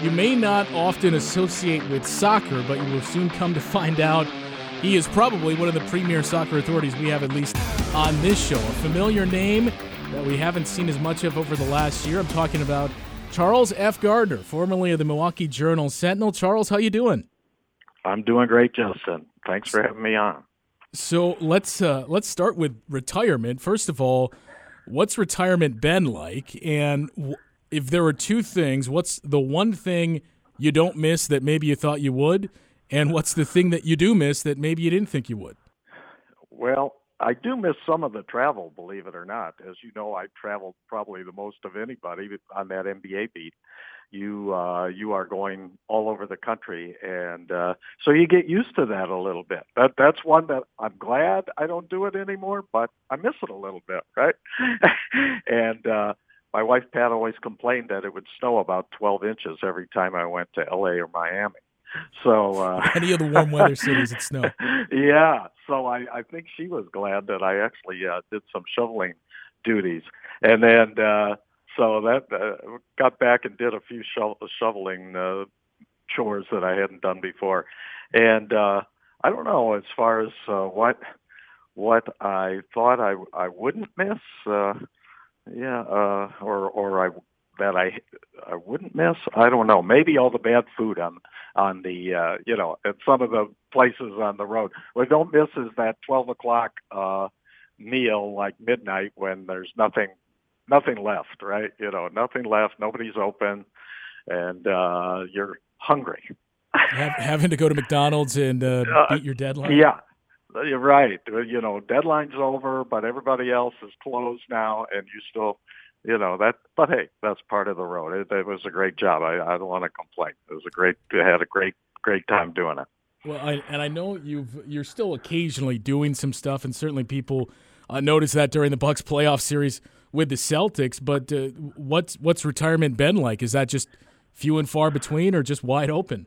you may not often associate with soccer, but you will soon come to find out he is probably one of the premier soccer authorities we have, at least on this show. A familiar name that we haven't seen as much of over the last year. I'm talking about Charles F. Gardner, formerly of the Milwaukee Journal Sentinel. Charles, how you doing? I'm doing great, Justin. Thanks for having me on. So let's uh, let's start with retirement. First of all, what's retirement been like? And if there were two things, what's the one thing you don't miss that maybe you thought you would? And what's the thing that you do miss that maybe you didn't think you would? Well, I do miss some of the travel, believe it or not. As you know, I traveled probably the most of anybody on that NBA beat. You uh, you are going all over the country, and uh, so you get used to that a little bit. That that's one that I'm glad I don't do it anymore, but I miss it a little bit, right? and uh, my wife Pat always complained that it would snow about 12 inches every time I went to LA or Miami. So uh, any of the warm weather cities, it snow. Yeah, so I, I think she was glad that I actually uh, did some shoveling duties, and then uh, so that uh, got back and did a few sho- shoveling uh, chores that I hadn't done before, and uh, I don't know as far as uh, what what I thought I I wouldn't miss. Uh, yeah, uh, or or I that I I wouldn't miss. I don't know. Maybe all the bad food on on the uh, you know at some of the places on the road. What I don't miss is that twelve o'clock uh, meal like midnight when there's nothing nothing left. Right? You know, nothing left. Nobody's open, and uh, you're hungry. having to go to McDonald's and uh, uh, beat your deadline. Yeah, you're right. You know, deadline's over, but everybody else is closed now, and you still you know that but hey that's part of the road. It, it was a great job. I i don't want to complain. It was a great I had a great great time doing it. Well I, and i know you've you're still occasionally doing some stuff and certainly people uh, noticed that during the bucks playoff series with the celtics but uh, what's what's retirement been like? Is that just few and far between or just wide open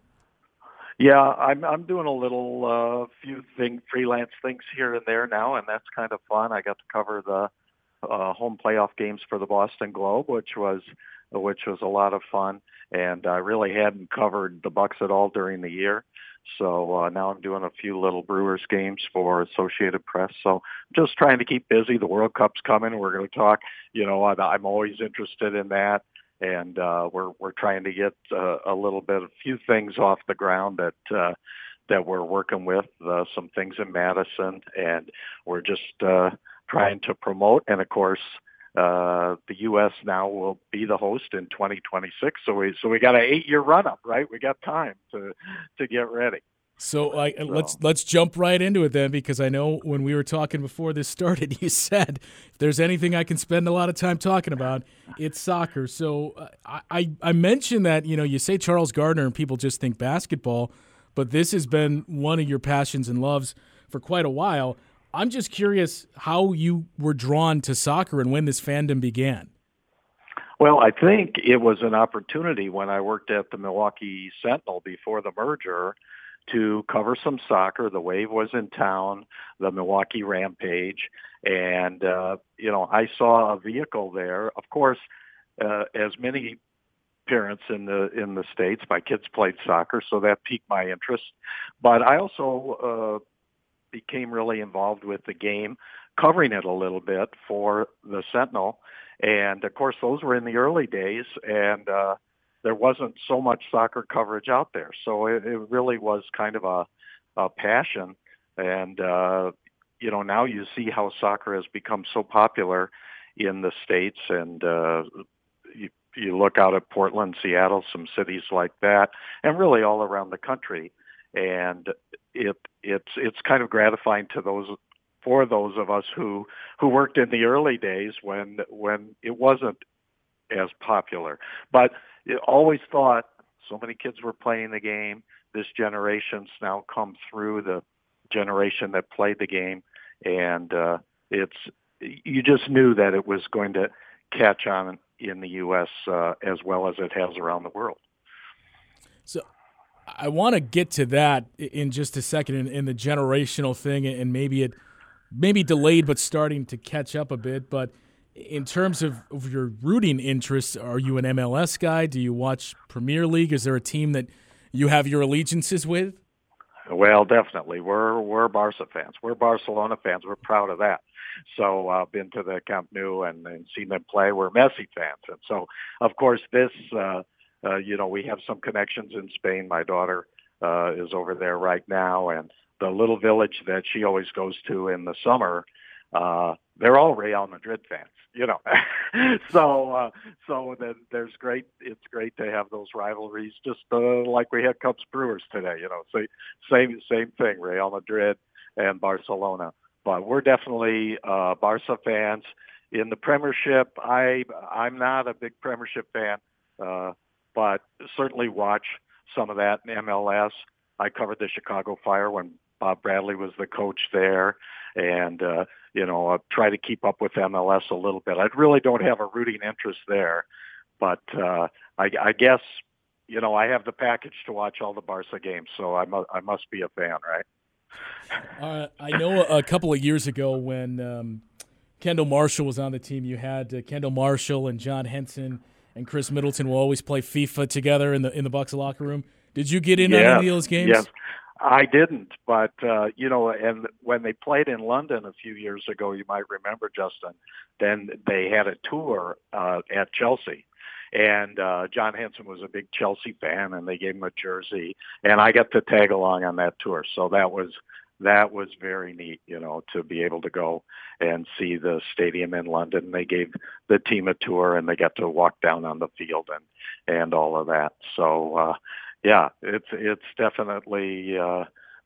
yeah, I'm I'm doing a little uh few thing freelance things here and there now and that's kind of fun. I got to cover the uh, home playoff games for the Boston Globe, which was which was a lot of fun. And I really hadn't covered the Bucks at all during the year. So uh, now I'm doing a few little Brewers games for Associated Press. So just trying to keep busy. The World Cup's coming. We're going to talk. You know, I'm always interested in that, and uh, we're we're trying to get uh, a little bit, a few things off the ground that. Uh, that we're working with uh, some things in Madison, and we're just uh, trying to promote. And of course, uh, the U.S. now will be the host in 2026. So we so we got an eight year run up, right? We got time to to get ready. So, I, so, let's let's jump right into it then, because I know when we were talking before this started, you said if there's anything I can spend a lot of time talking about, it's soccer. So uh, I I mentioned that you know you say Charles Gardner and people just think basketball, but this has been one of your passions and loves for quite a while. I'm just curious how you were drawn to soccer and when this fandom began. Well, I think it was an opportunity when I worked at the Milwaukee Sentinel before the merger to cover some soccer. The Wave was in town, the Milwaukee Rampage, and uh, you know I saw a vehicle there. Of course, uh, as many parents in the in the states, my kids played soccer, so that piqued my interest. But I also uh, became really involved with the game, covering it a little bit for the Sentinel. And of course, those were in the early days, and uh, there wasn't so much soccer coverage out there. So it, it really was kind of a, a passion. And uh, you know, now you see how soccer has become so popular in the states, and uh, you, you look out at Portland, Seattle, some cities like that, and really all around the country and it it's it's kind of gratifying to those for those of us who who worked in the early days when when it wasn't as popular. But always thought so many kids were playing the game. This generation's now come through the generation that played the game, and uh, it's you just knew that it was going to catch on in the U.S. Uh, as well as it has around the world. So I want to get to that in just a second in, in, the generational thing, and maybe it maybe delayed, but starting to catch up a bit. But in terms of, of your rooting interests, are you an MLS guy? Do you watch Premier League? Is there a team that you have your allegiances with? Well, definitely. We're we're Barca fans. We're Barcelona fans. We're proud of that. So I've uh, been to the Camp Nou and, and seen them play. We're Messi fans, and so of course this, uh, uh, you know, we have some connections in Spain. My daughter uh, is over there right now, and the little village that she always goes to in the summer, uh, they're all Real Madrid fans you know. so uh, so then there's great. It's great to have those rivalries, just uh, like we had Cubs Brewers today. You know, so same same thing, Real Madrid and Barcelona. But we're definitely uh, Barca fans. In the Premiership, I I'm not a big Premiership fan, uh, but certainly watch some of that in MLS. I covered the Chicago Fire when Bob Bradley was the coach there, and uh, you know, uh, try to keep up with MLS a little bit. I really don't have a rooting interest there, but uh, I, I guess you know I have the package to watch all the Barca games, so I, mu- I must be a fan, right? Uh, I know a couple of years ago when um, Kendall Marshall was on the team, you had uh, Kendall Marshall and John Henson and Khris Middleton will always play FIFA together in the in the Bucks locker room. Did you get in on any of those games? Yes. I didn't, but uh, you know, and when they played in London a few years ago, you might remember Justin. Then they had a tour uh, at Chelsea, and uh, John Henson was a big Chelsea fan, and they gave him a jersey, and I got to tag along on that tour. So that was that was very neat, you know, to be able to go and see the stadium in London. They gave the team a tour, and they got to walk down on the field and and all of that. So. uh yeah, it's it's definitely uh,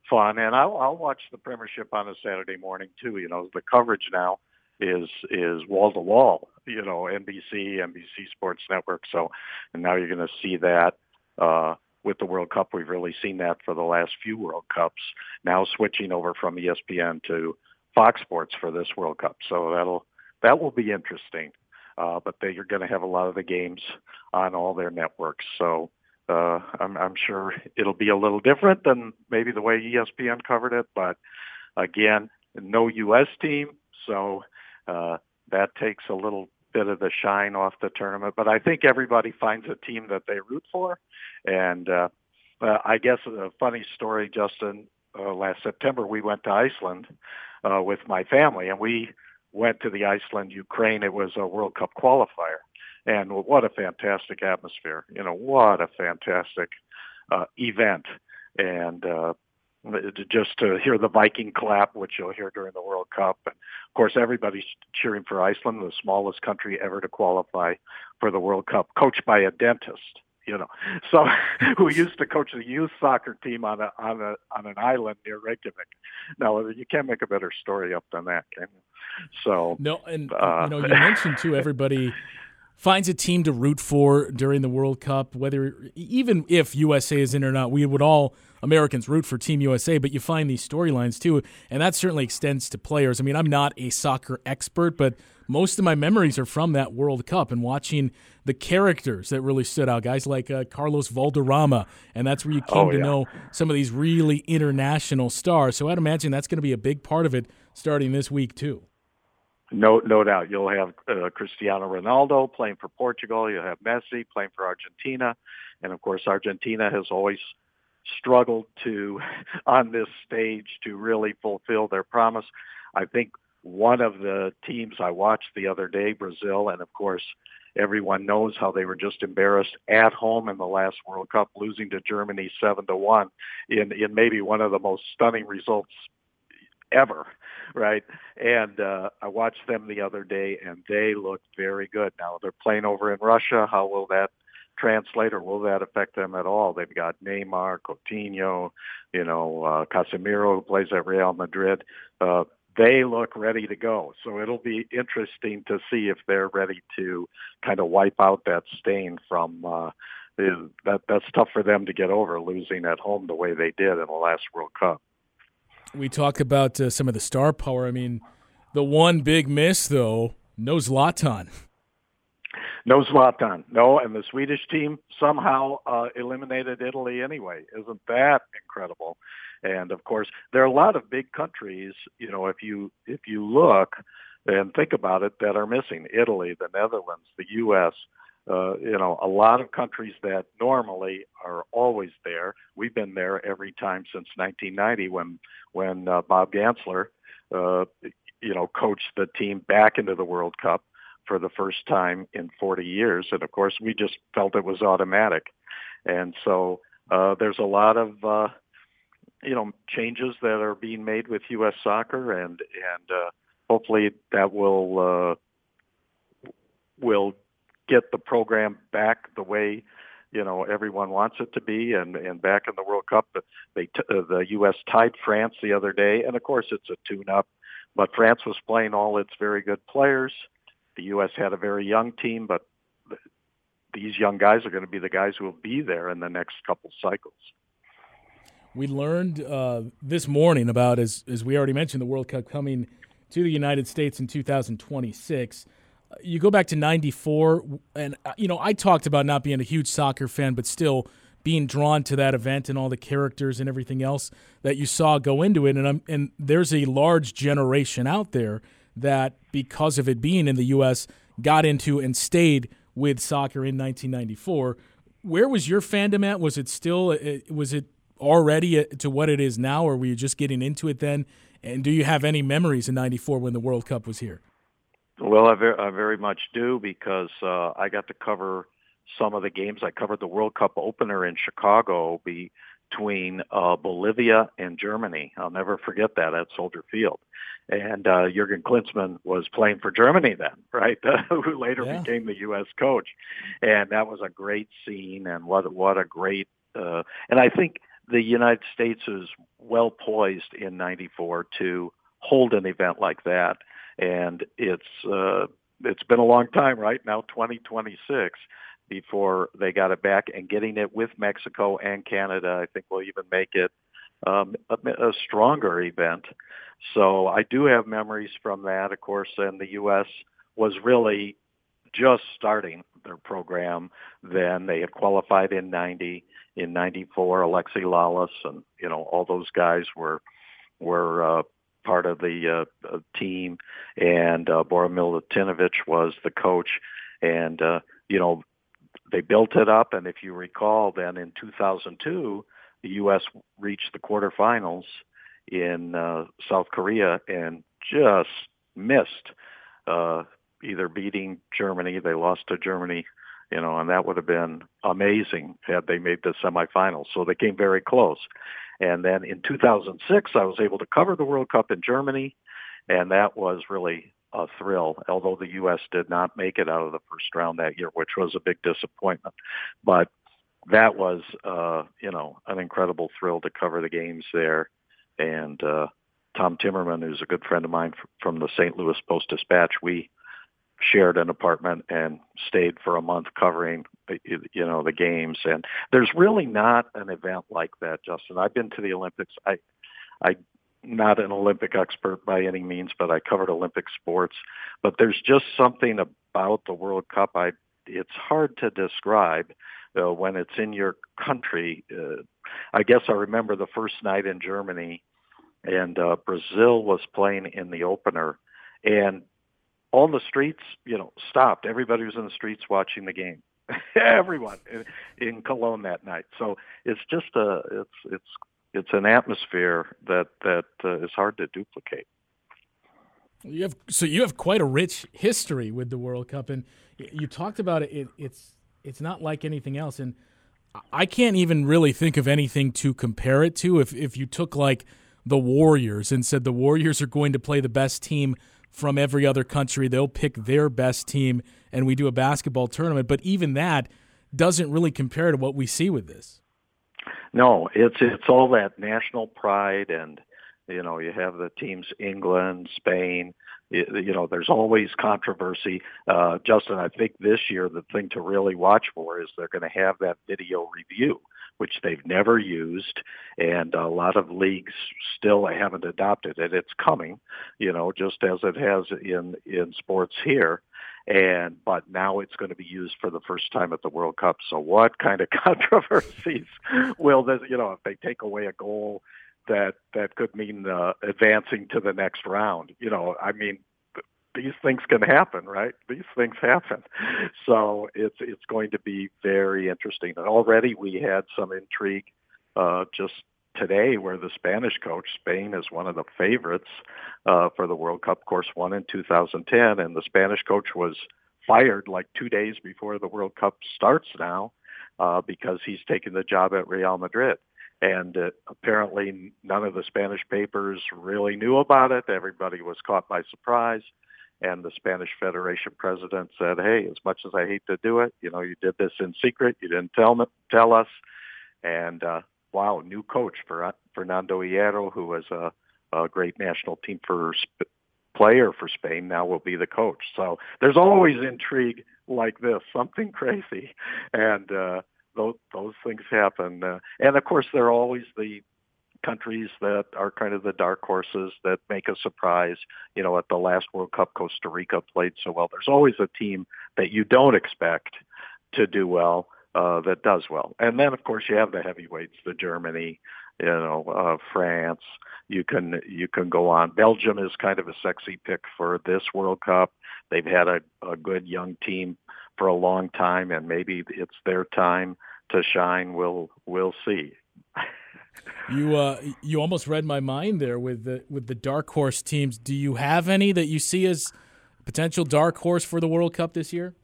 fun, and I'll, I'll watch the Premiership on a Saturday morning too. You know, the coverage now is is wall to wall. You know, NBC, NBC Sports Network. So, and now you're going to see that uh, with the World Cup. We've really seen that for the last few World Cups. Now switching over from ESPN to Fox Sports for this World Cup. So that'll that will be interesting. Uh, but they are going to have a lot of the games on all their networks. So uh, I'm, I'm sure it'll be a little different than maybe the way ESPN covered it, but again, no U.S. team, so uh, that takes a little bit of the shine off the tournament. But I think everybody finds a team that they root for, and uh, uh, I guess a funny story, Justin. Uh, last September, we went to Iceland uh, with my family, and we went to the Iceland Ukraine. It was a World Cup qualifier, and what a fantastic atmosphere! You know, what a fantastic uh, event, and uh, just to hear the Viking clap, which you'll hear during the World Cup. And of course, everybody's cheering for Iceland, the smallest country ever to qualify for the World Cup, coached by a dentist. You know, so who used to coach the youth soccer team on a on a on an island near Reykjavik. Now you can't make a better story up than that, can you? So no, and uh, you know, you mentioned too everybody finds a team to root for during the World Cup, whether even if USA is in or not, we would all Americans root for Team USA, but you find these storylines too, and that certainly extends to players. I mean, I'm not a soccer expert, but most of my memories are from that World Cup and watching the characters that really stood out. Guys like uh, Carlos Valderrama, and that's where you came oh, yeah. to know some of these really international stars. So I'd imagine that's going to be a big part of it starting this week too. No, no doubt. You'll have uh, Cristiano Ronaldo playing for Portugal. You'll have Messi playing for Argentina, and of course, Argentina has always struggled to, on this stage, to really fulfill their promise. I think one of the teams I watched the other day, Brazil, and of course, everyone knows how they were just embarrassed at home in the last World Cup, losing to Germany seven to one in in maybe one of the most stunning results ever, right? And uh, I watched them the other day, and they looked very good. Now they're playing over in Russia. How will that translate, or will that affect them at all? They've got Neymar, Coutinho, you know, uh, Casemiro, who plays at Real Madrid. Uh, they look ready to go. So it'll be interesting to see if they're ready to kind of wipe out that stain from. Uh, that that's tough for them to get over losing at home the way they did in the last World Cup we talk about uh, some of the star power. I mean, the one big miss, though, no Zlatan. No Zlatan. No, and the Swedish team somehow uh, eliminated Italy anyway. Isn't that incredible? And of course, there are a lot of big countries. You know, if you if you look, and think about it that are missing: Italy, the Netherlands, the U.S. Uh, you know, a lot of countries that normally are always there. We've been there every time since 1990 when when uh, Bob Gansler, uh, you know, coached the team back into the World Cup for the first time in 40 years. And of course, we just felt it was automatic. And so uh, there's a lot of uh, you know changes that are being made with U.S. soccer, and and uh, hopefully that will uh, will get the program back the way you know everyone wants it to be and and back in the World Cup. They t- uh, the US tied France the other day and of course it's a tune up but France was playing all its very good players. The US had a very young team but these young guys are going to be the guys who will be there in the next couple cycles. We learned uh, this morning about as as we already mentioned the World Cup coming to the United States in 2026 you go back to 94 and uh, you know i talked about not being a huge soccer fan but still being drawn to that event and all the characters and everything else that you saw go into it. And I'm, and there's a large generation out there that because of it being in the US got into and stayed with soccer in 1994 where was your fandom at? Was it still uh, was it already uh, to what it is now or were you just getting into it then? And do you have any memories in 94 when the world cup was here well, I very, I very much do because uh, I got to cover some of the games. I covered the World Cup opener in Chicago between uh, Bolivia and Germany. I'll never forget that at Soldier Field. And uh, Jurgen Klinsmann was playing for Germany then, right? Who later yeah. became the U.S. coach, and that was a great scene. And what what a great! Uh, and I think the United States is well poised in '94 to hold an event like that and it's uh, it's been a long time, right now, 2026 before they got it back, and getting it with Mexico and Canada, I think will even make it um, a, a stronger event. So I do have memories from that, of course, and the U.S. was really just starting their program then. They had qualified in 90. In 94, Alexi Lalas and, you know, all those guys were were uh, part of the uh, team, and uh, Milutinovic was the coach. And uh, you know, they built it up. And if you recall, then in 2002, the U.S. reached the quarterfinals in uh, South Korea and just missed uh, either beating Germany. They lost to Germany you know, and that would have been amazing had they made the semifinals. So they came very close. And then in 2006, I was able to cover the World Cup in Germany, and that was really a thrill, although the U.S. did not make it out of the first round that year, which was a big disappointment. But that was, uh, you know, an incredible thrill to cover the games there. And uh, Tom Timmermann, who's a good friend of mine from the St. Louis Post-Dispatch, we shared an apartment and stayed for a month covering you know the games. And there's really not an event like that justin. I've been to the olympics. I i not an olympic expert by any means but i covered olympic sports. But there's just something about the world cup. I it's hard to describe uh, when it's in your country. Uh, i guess i remember the first night in germany and uh, brazil was playing in the opener. And all the streets, you know, stopped. Everybody was in the streets watching the game. Everyone in, in Cologne that night. So it's just a it's it's it's an atmosphere that that uh, is hard to duplicate. You have so you have quite a rich history with the World Cup, and you talked about it. it it's it's not like anything else, and I can't even really think of anything to compare it to. If if you took like the Warriors and said the Warriors are going to play the best team from every other country. They'll pick their best team, and we do a basketball tournament. But even that doesn't really compare to what we see with this. No, it's it's all that national pride, and you know you have the teams England, Spain. You, know, there's always controversy. Uh, Justin, I think this year the thing to really watch for is they're going to have that video review which they've never used, and a lot of leagues still haven't adopted it. It's coming, you know, just as it has in in sports here. And but now it's going to be used for the first time at the World Cup. So what kind of controversies will this? You know, if they take away a goal that that could mean uh, advancing to the next round. You know, I mean, these things can happen, right? These things happen. So it's it's going to be very interesting. And already we had some intrigue uh, just today where the Spanish coach, Spain is one of the favorites uh, for the World Cup, course, one in 2010, and the Spanish coach was fired like two days before the World Cup starts now uh, because he's taking the job at Real Madrid. And uh, apparently none of the Spanish papers really knew about it. Everybody was caught by surprise. And the Spanish Federation president said, "Hey, as much as I hate to do it, you know, you did this in secret. You didn't tell me, tell us." And uh, wow, new coach for uh, Fernando Hierro, who was a, a great national team for sp- player for Spain, now will be the coach. So there's always intrigue like this, something crazy, and uh, those those things happen. Uh, and of course, there are always the countries that are kind of the dark horses that make a surprise. You know, at the last World Cup, Costa Rica played so well. There's always a team that you don't expect to do well uh, that does well. And then, of course, you have the heavyweights, the Germany, you know, uh, France. You can you can go on. Belgium is kind of a sexy pick for this World Cup. They've had a, a good young team for a long time, and maybe it's their time to shine. We'll we'll see. You uh, you almost read my mind there with the with the dark horse teams. Do you have any that you see as potential dark horse for the World Cup this year?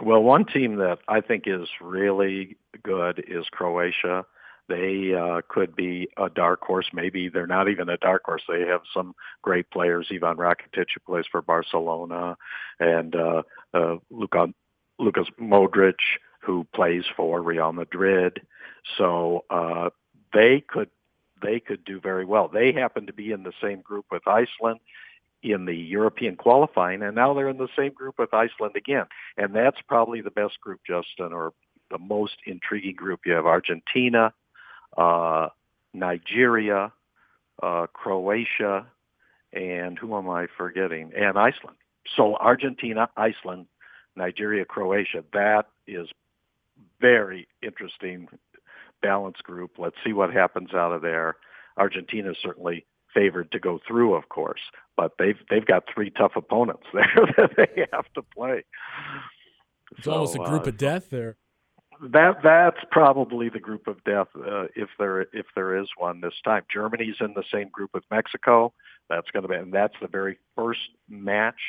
Well, one team that I think is really good is Croatia. They uh, could be a dark horse. Maybe they're not even a dark horse. They have some great players. Ivan Rakitic, who plays for Barcelona, and uh, uh, Luka, Lucas Modric, who plays for Real Madrid. So uh, they could they could do very well. They happen to be in the same group with Iceland in the European qualifying, and now they're in the same group with Iceland again. And that's probably the best group, Justin, or the most intriguing group. You have Argentina, uh, Nigeria, uh, Croatia, and who am I forgetting? And Iceland. So Argentina, Iceland, Nigeria, Croatia. That is very interesting balance group. Let's see what happens out of there. Argentina is certainly favored to go through, of course, but they've they've got three tough opponents there that they have to play. It's so, almost a group uh, of death there. That that's probably the group of death uh, if there if there is one this time. Germany's in the same group with Mexico. That's going to be and that's the very first match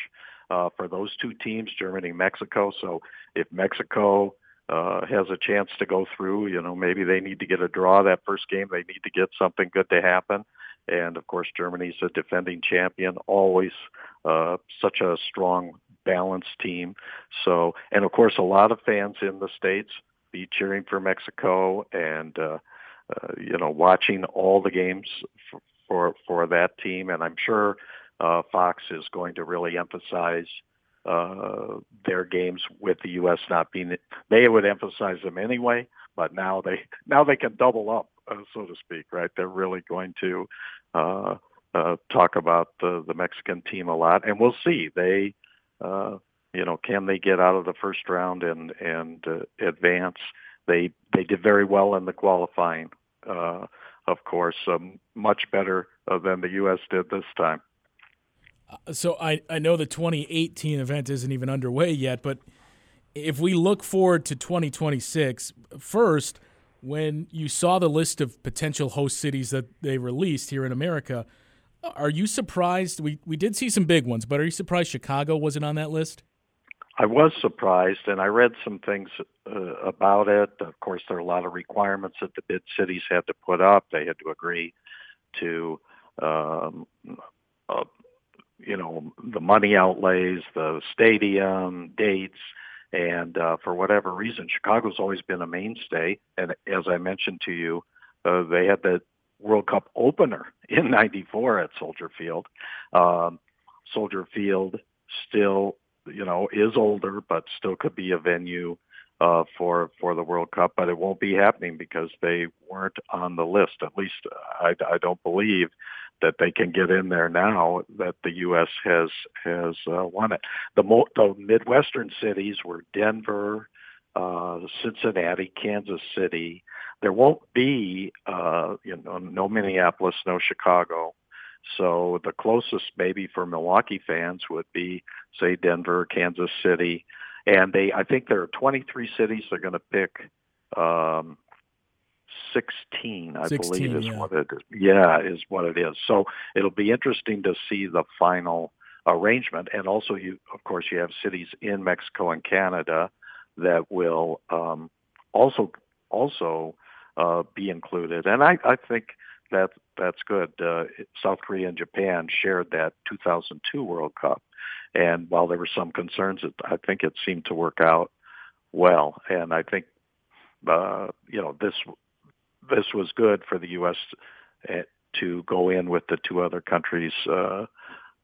uh, for those two teams, Germany Mexico. So if Mexico uh, has a chance to go through, you know, maybe they need to get a draw that first game. They need to get something good to happen. And of course, Germany's a defending champion, always uh, such a strong, balanced team. So, and of course, a lot of fans in the States be cheering for Mexico and, uh, uh, you know, watching all the games for, for, for that team. And I'm sure uh, Fox is going to really emphasize uh, their games with the U.S. not being. They would emphasize them anyway, but now they now they can double up, uh, so to speak. Right? They're really going to uh, uh, talk about the the Mexican team a lot, and we'll see. They, uh, you know, can they get out of the first round and and uh, advance? They they did very well in the qualifying, uh, of course, um, much better uh, than the U.S. did this time. Uh, so I, I know the 2018 event isn't even underway yet, but if we look forward to 2026, first, when you saw the list of potential host cities that they released here in America, are you surprised? We, we did see some big ones, but are you surprised Chicago wasn't on that list? I was surprised, and I read some things uh, about it. Of course, there are a lot of requirements that the bid cities had to put up. They had to agree to um, uh, you know, the money outlays, the stadium, dates, and uh, for whatever reason, Chicago's always been a mainstay. And as I mentioned to you, uh, they had the World Cup opener in '94 at Soldier Field. Um, Soldier Field still, you know, is older, but still could be a venue uh, for for the World Cup, but it won't be happening because they weren't on the list. At least I, I don't believe that they can get in there now that the U.S. has has uh, won it. The, mo- the Midwestern cities were Denver, uh, Cincinnati, Kansas City. There won't be, uh, you know, no Minneapolis, no Chicago. So the closest maybe for Milwaukee fans would be, say, Denver, Kansas City, and they. I think there are 23 cities they're going to pick. Um, 16, I 16, believe is yeah. what it is. Yeah, is what it is. So it'll be interesting to see the final arrangement. And also, you, of course, you have cities in Mexico and Canada that will um, also also uh, be included. And I, I think that that's good. Uh, South Korea and Japan shared that 2002 World Cup, and while there were some concerns, it, I think it seemed to work out well. And I think uh, you know this this was good for the U.S. Eh, to go in with the two other countries uh,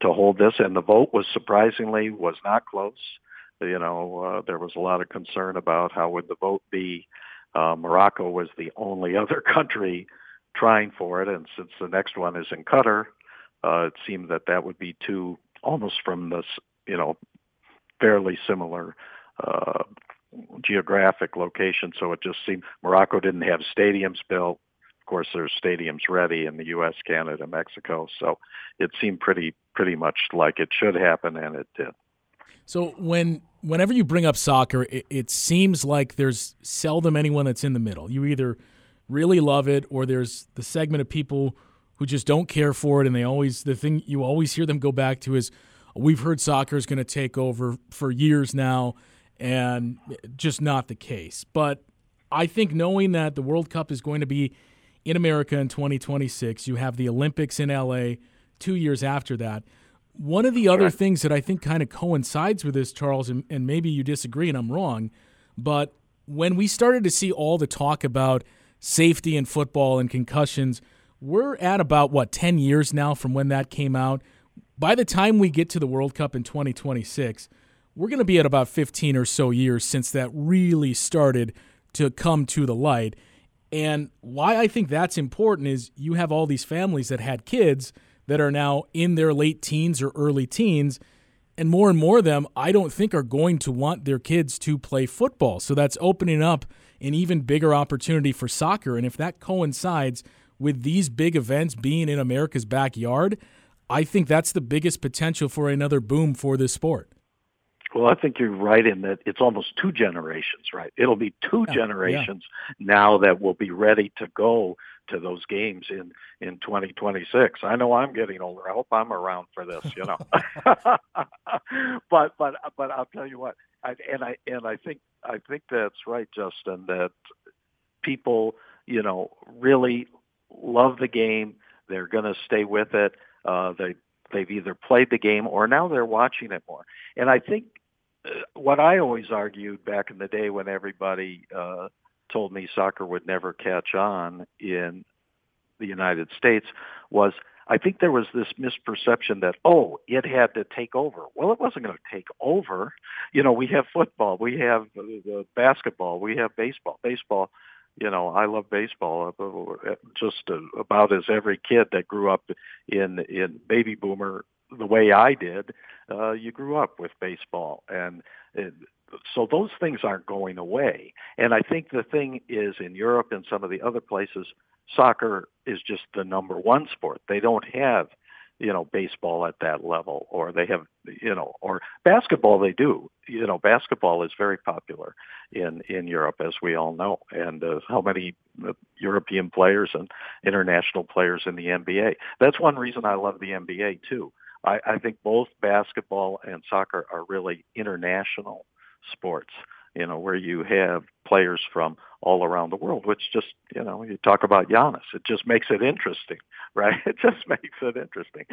to hold this, and the vote was surprisingly was not close. You know, uh, there was a lot of concern about how would the vote be. Uh, Morocco was the only other country trying for it, and since the next one is in Qatar, uh, it seemed that that would be two almost from this, you know, fairly similar uh, geographic location. So it just seemed Morocco didn't have stadiums built. Of course, there's stadiums ready in the U.S., Canada, Mexico. So it seemed pretty pretty much like it should happen, and it did. So when whenever you bring up soccer, it, it, seems like there's seldom anyone that's in the middle. You either really love it, or there's the segment of people who just don't care for it, and they always the thing you always hear them go back to is, "We've heard soccer is going to take over for years now." And just not the case. But I think knowing that the World Cup is going to be in America in 2026, you have the Olympics in LA two years after that. One of the other things that I think kind of coincides with this, Charles, and, and maybe you disagree and I'm wrong, but when we started to see all the talk about safety in football and concussions, we're at about, what, 10 years now from when that came out. By the time we get to the World Cup in 2026, we're going to be at about 15 or so years since that really started to come to the light. And why I think that's important is you have all these families that had kids that are now in their late teens or early teens. And more and more of them, I don't think, are going to want their kids to play football. So that's opening up an even bigger opportunity for soccer. And if that coincides with these big events being in America's backyard, I think that's the biggest potential for another boom for this sport. Well, I think you're right in that it's almost two generations, right? It'll be two generations yeah. now that will be ready to go to those games in in 2026. I know I'm getting older. I hope I'm around for this, you know. but but but I'll tell you what, I, and I and I think I think that's right, Justin. That people, you know, really love the game. They're going to stay with it. Uh, they they've either played the game or now they're watching it more. And I think what I always argued back in the day when everybody uh, told me soccer would never catch on in the United States was I think there was this misperception that oh it had to take over. Well, it wasn't going to take over. You know, we have football, we have uh, basketball, we have baseball. Baseball, you know, I love baseball uh, just about as every kid that grew up in in baby boomer the way I did, uh, you grew up with baseball, and it, so those things aren't going away. And I think the thing is in Europe and some of the other places, soccer is just the number one sport. They don't have you know baseball at that level or they have you know or basketball they do. You know basketball is very popular in in Europe as we all know. And uh, how many uh, European players and international players in the NBA that's one reason I love the NBA too I, I think both basketball and soccer are really international sports, you know, where you have players from all around the world, which just, you know, you talk about Giannis, it just makes it interesting, right? It just makes it interesting.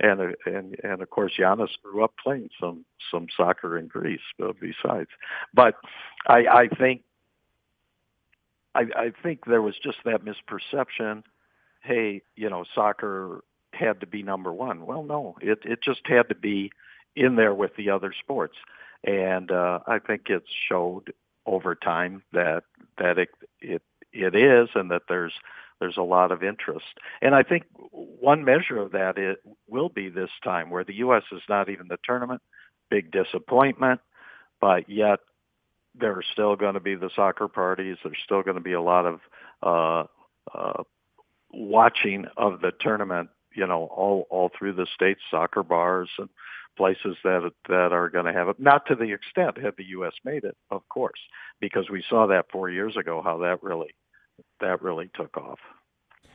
And, and, and of course, Giannis grew up playing some, some soccer in Greece uh, besides. But I, I think, I, I think there was just that misperception. Hey, you know, soccer had to be number one. Well, no, it it just had to be in there with the other sports, and uh, I think it's showed over time that that it it it is, and that there's there's a lot of interest. And I think one measure of that it will be this time where the U.S. is not even the tournament. Big disappointment, but yet there are still going to be the soccer parties. There's still going to be a lot of uh, uh, watching of the tournament you know, all all through the states, soccer bars and places that that are going to have it. Not to the extent had the U.S. made it, of course, because we saw that four years ago how that really that really took off.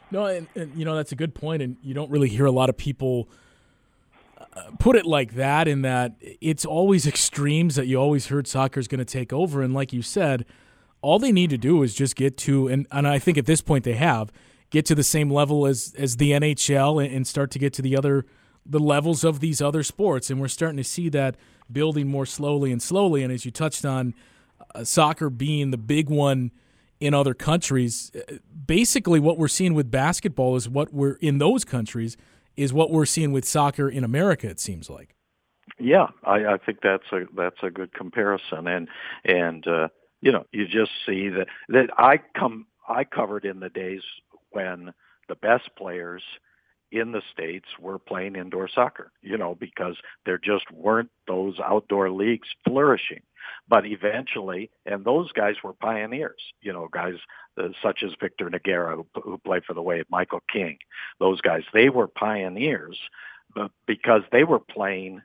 No, and, and you know that's a good point, and you don't really hear a lot of people uh, put it like that. In that it's always extremes that you always heard soccer is going to take over, and like you said, all they need to do is just get to, and and I think at this point they have get to the same level as as the NHL and, start to get to the other the levels of these other sports, and we're starting to see that building more slowly and slowly. And as you touched on, uh, soccer being the big one in other countries, uh, basically what we're seeing with basketball is what we're in those countries is what we're seeing with soccer in America. It seems like. Yeah, I, I think that's a that's a good comparison, and and uh, you know you just see that that I come I covered in the days when the best players in the states were playing indoor soccer, you know, because there just weren't those outdoor leagues flourishing. But eventually, and those guys were pioneers, you know, guys uh, such as Victor Nogueira, who, who played for the Wave, Michael King, those guys, they were pioneers but because they were playing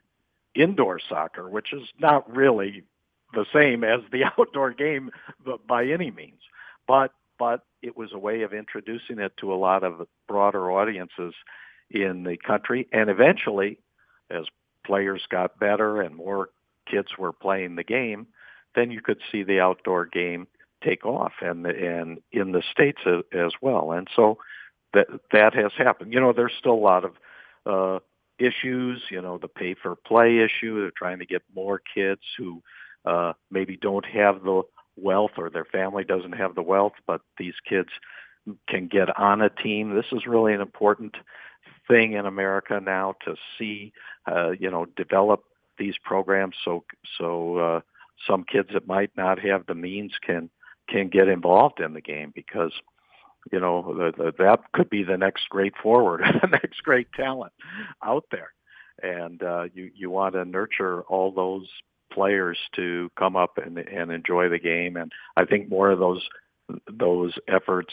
indoor soccer, which is not really the same as the outdoor game by any means. But but it was a way of introducing it to a lot of broader audiences in the country. And eventually, as players got better and more kids were playing the game, then you could see the outdoor game take off, and and in the states as well. And so that that has happened. You know, there's still a lot of uh, issues. You know, the pay for play issue. They're trying to get more kids who uh, maybe don't have the wealth or their family doesn't have the wealth, but these kids can get on a team. This is really an important thing in America now to see, uh, you know, develop these programs so so uh, some kids that might not have the means can can get involved in the game because you know the, the, that could be the next great forward, the next great talent out there, and uh, you you want to nurture all those players to come up and, and enjoy the game. And I think more of those those efforts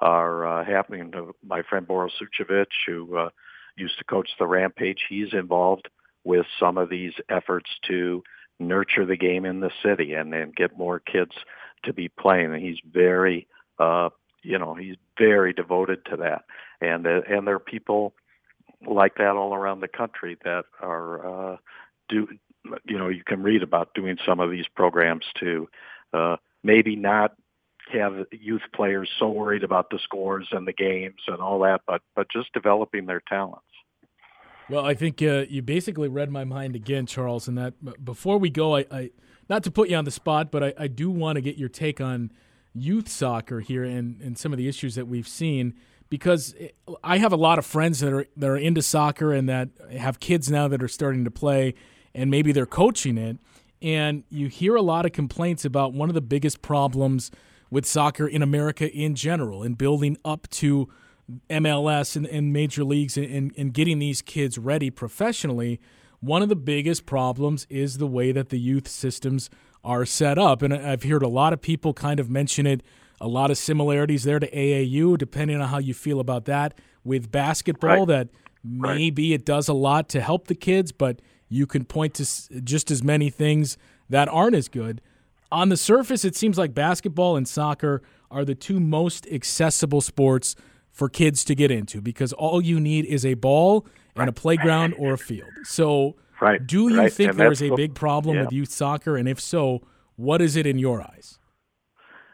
are uh, happening. To my friend Boris Sucevic, who uh, used to coach the Rampage, he's involved with some of these efforts to nurture the game in the city and, and get more kids to be playing. And he's very, uh, you know, he's very devoted to that. And uh, and there are people like that all around the country that are uh, do you know, you can read about doing some of these programs to uh, maybe not have youth players so worried about the scores and the games and all that, but but just developing their talents. Well, I think uh, you basically read my mind again, Charles. And that before we go, I, I not to put you on the spot, but I, I do want to get your take on youth soccer here and, and some of the issues that we've seen because I have a lot of friends that are that are into soccer and that have kids now that are starting to play and maybe they're coaching it. And you hear a lot of complaints about one of the biggest problems with soccer in America in general, in building up to MLS and, and major leagues and, and getting these kids ready professionally. One of the biggest problems is the way that the youth systems are set up. And I've heard a lot of people kind of mention it, a lot of similarities there to AAU, depending on how you feel about that. With basketball, right. that maybe right. it does a lot to help the kids, but you can point to just as many things that aren't as good. On the surface, it seems like basketball and soccer are the two most accessible sports for kids to get into because all you need is a ball and a playground or a field. So, right. do you right. think there is a big problem yeah. with youth soccer? And if so, what is it in your eyes?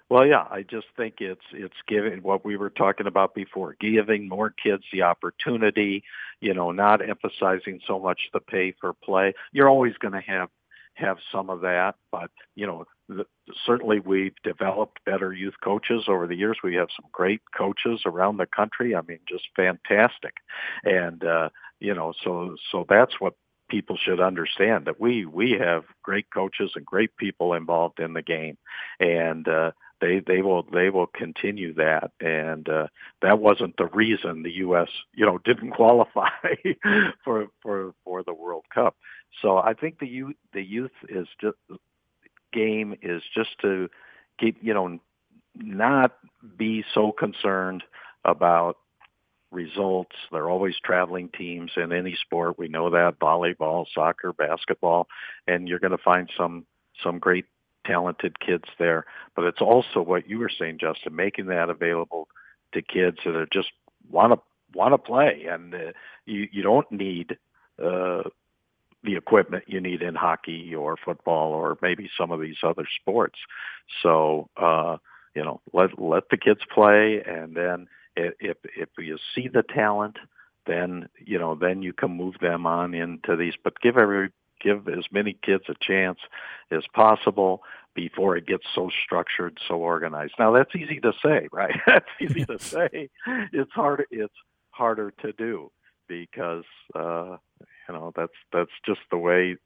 Well, yeah, I just think it's it's giving what we were talking about before, giving more kids the opportunity, you know, not emphasizing so much the pay for play. You're always going to have have some of that, but you know, the, certainly we've developed better youth coaches over the years. We have some great coaches around the country. I mean, just fantastic, and uh, you know, so so that's what people should understand that we we have great coaches and great people involved in the game, and uh, they they will they will continue that. And uh, that wasn't the reason the US you know didn't qualify for for for the World Cup. So I think the youth the youth is just game is just to keep you know not be so concerned about results. They're always traveling teams in any sport. We know that volleyball, soccer, basketball, and you're going to find some some great talented kids there. But it's also what you were saying, Justin, making that available to kids that are just want to want to play, and uh, you you don't need uh, the equipment you need in hockey or football or maybe some of these other sports. So uh, you know, let let the kids play, and then if if you see the talent, then you know then you can move them on into these. But give every give as many kids a chance as possible before it gets so structured, so organized. Now that's easy to say, right? that's easy to say. It's hard. It's harder to do because uh, you know that's that's just the way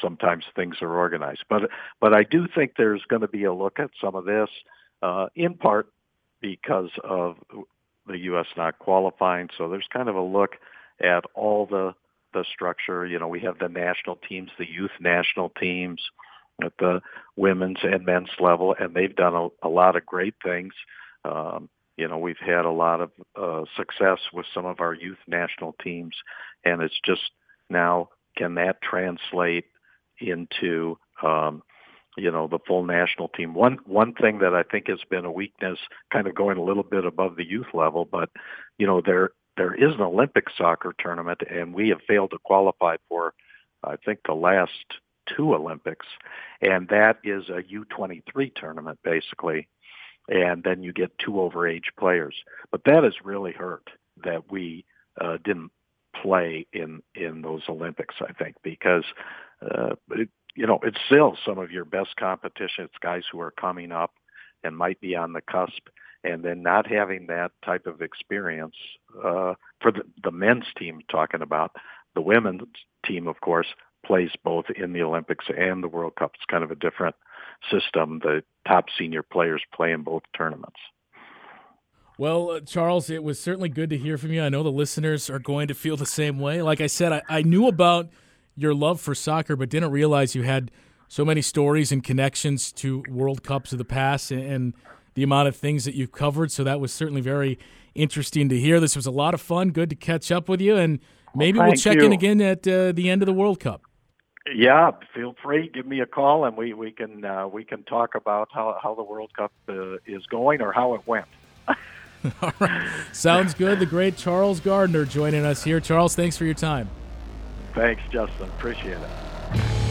sometimes things are organized. But but I do think there's going to be a look at some of this, uh, in part because of the U.S. not qualifying. So there's kind of a look at all the the structure. You know, we have the national teams, the youth national teams at the women's and men's level, and they've done a, a lot of great things. Um, you know, we've had a lot of uh, success with some of our youth national teams, and it's just now can that translate into um, you know the full national team. One one thing that I think has been a weakness, kind of going a little bit above the youth level, but you know there there is an Olympic soccer tournament, and we have failed to qualify for I think the last two Olympics, and that is a U23 tournament basically and then you get two overage players. But that has really hurt that we uh, didn't play in in those Olympics. I think because uh, it, you know it's still some of your best competition. It's guys who are coming up and might be on the cusp, and then not having that type of experience uh, for the, the men's team. Talking about the women's team, of course, plays both in the Olympics and the World Cup. It's kind of a different system. The top senior players play in both tournaments. Well, uh, Charles, it was certainly good to hear from you. I know the listeners are going to feel the same way. Like I said, I, I knew about your love for soccer, but didn't realize you had so many stories and connections to World Cups of the past and, and the amount of things that you've covered. So that was certainly very interesting to hear. This was a lot of fun. Good to catch up with you, and maybe well, we'll check you. in again at uh, the end of the World Cup. Yeah, feel free. Give me a call, and we we can uh, we can talk about how how the World Cup uh, is going or how it went. All right, sounds good. The great Charles Gardner joining us here. Charles, thanks for your time. Thanks, Justin. Appreciate it.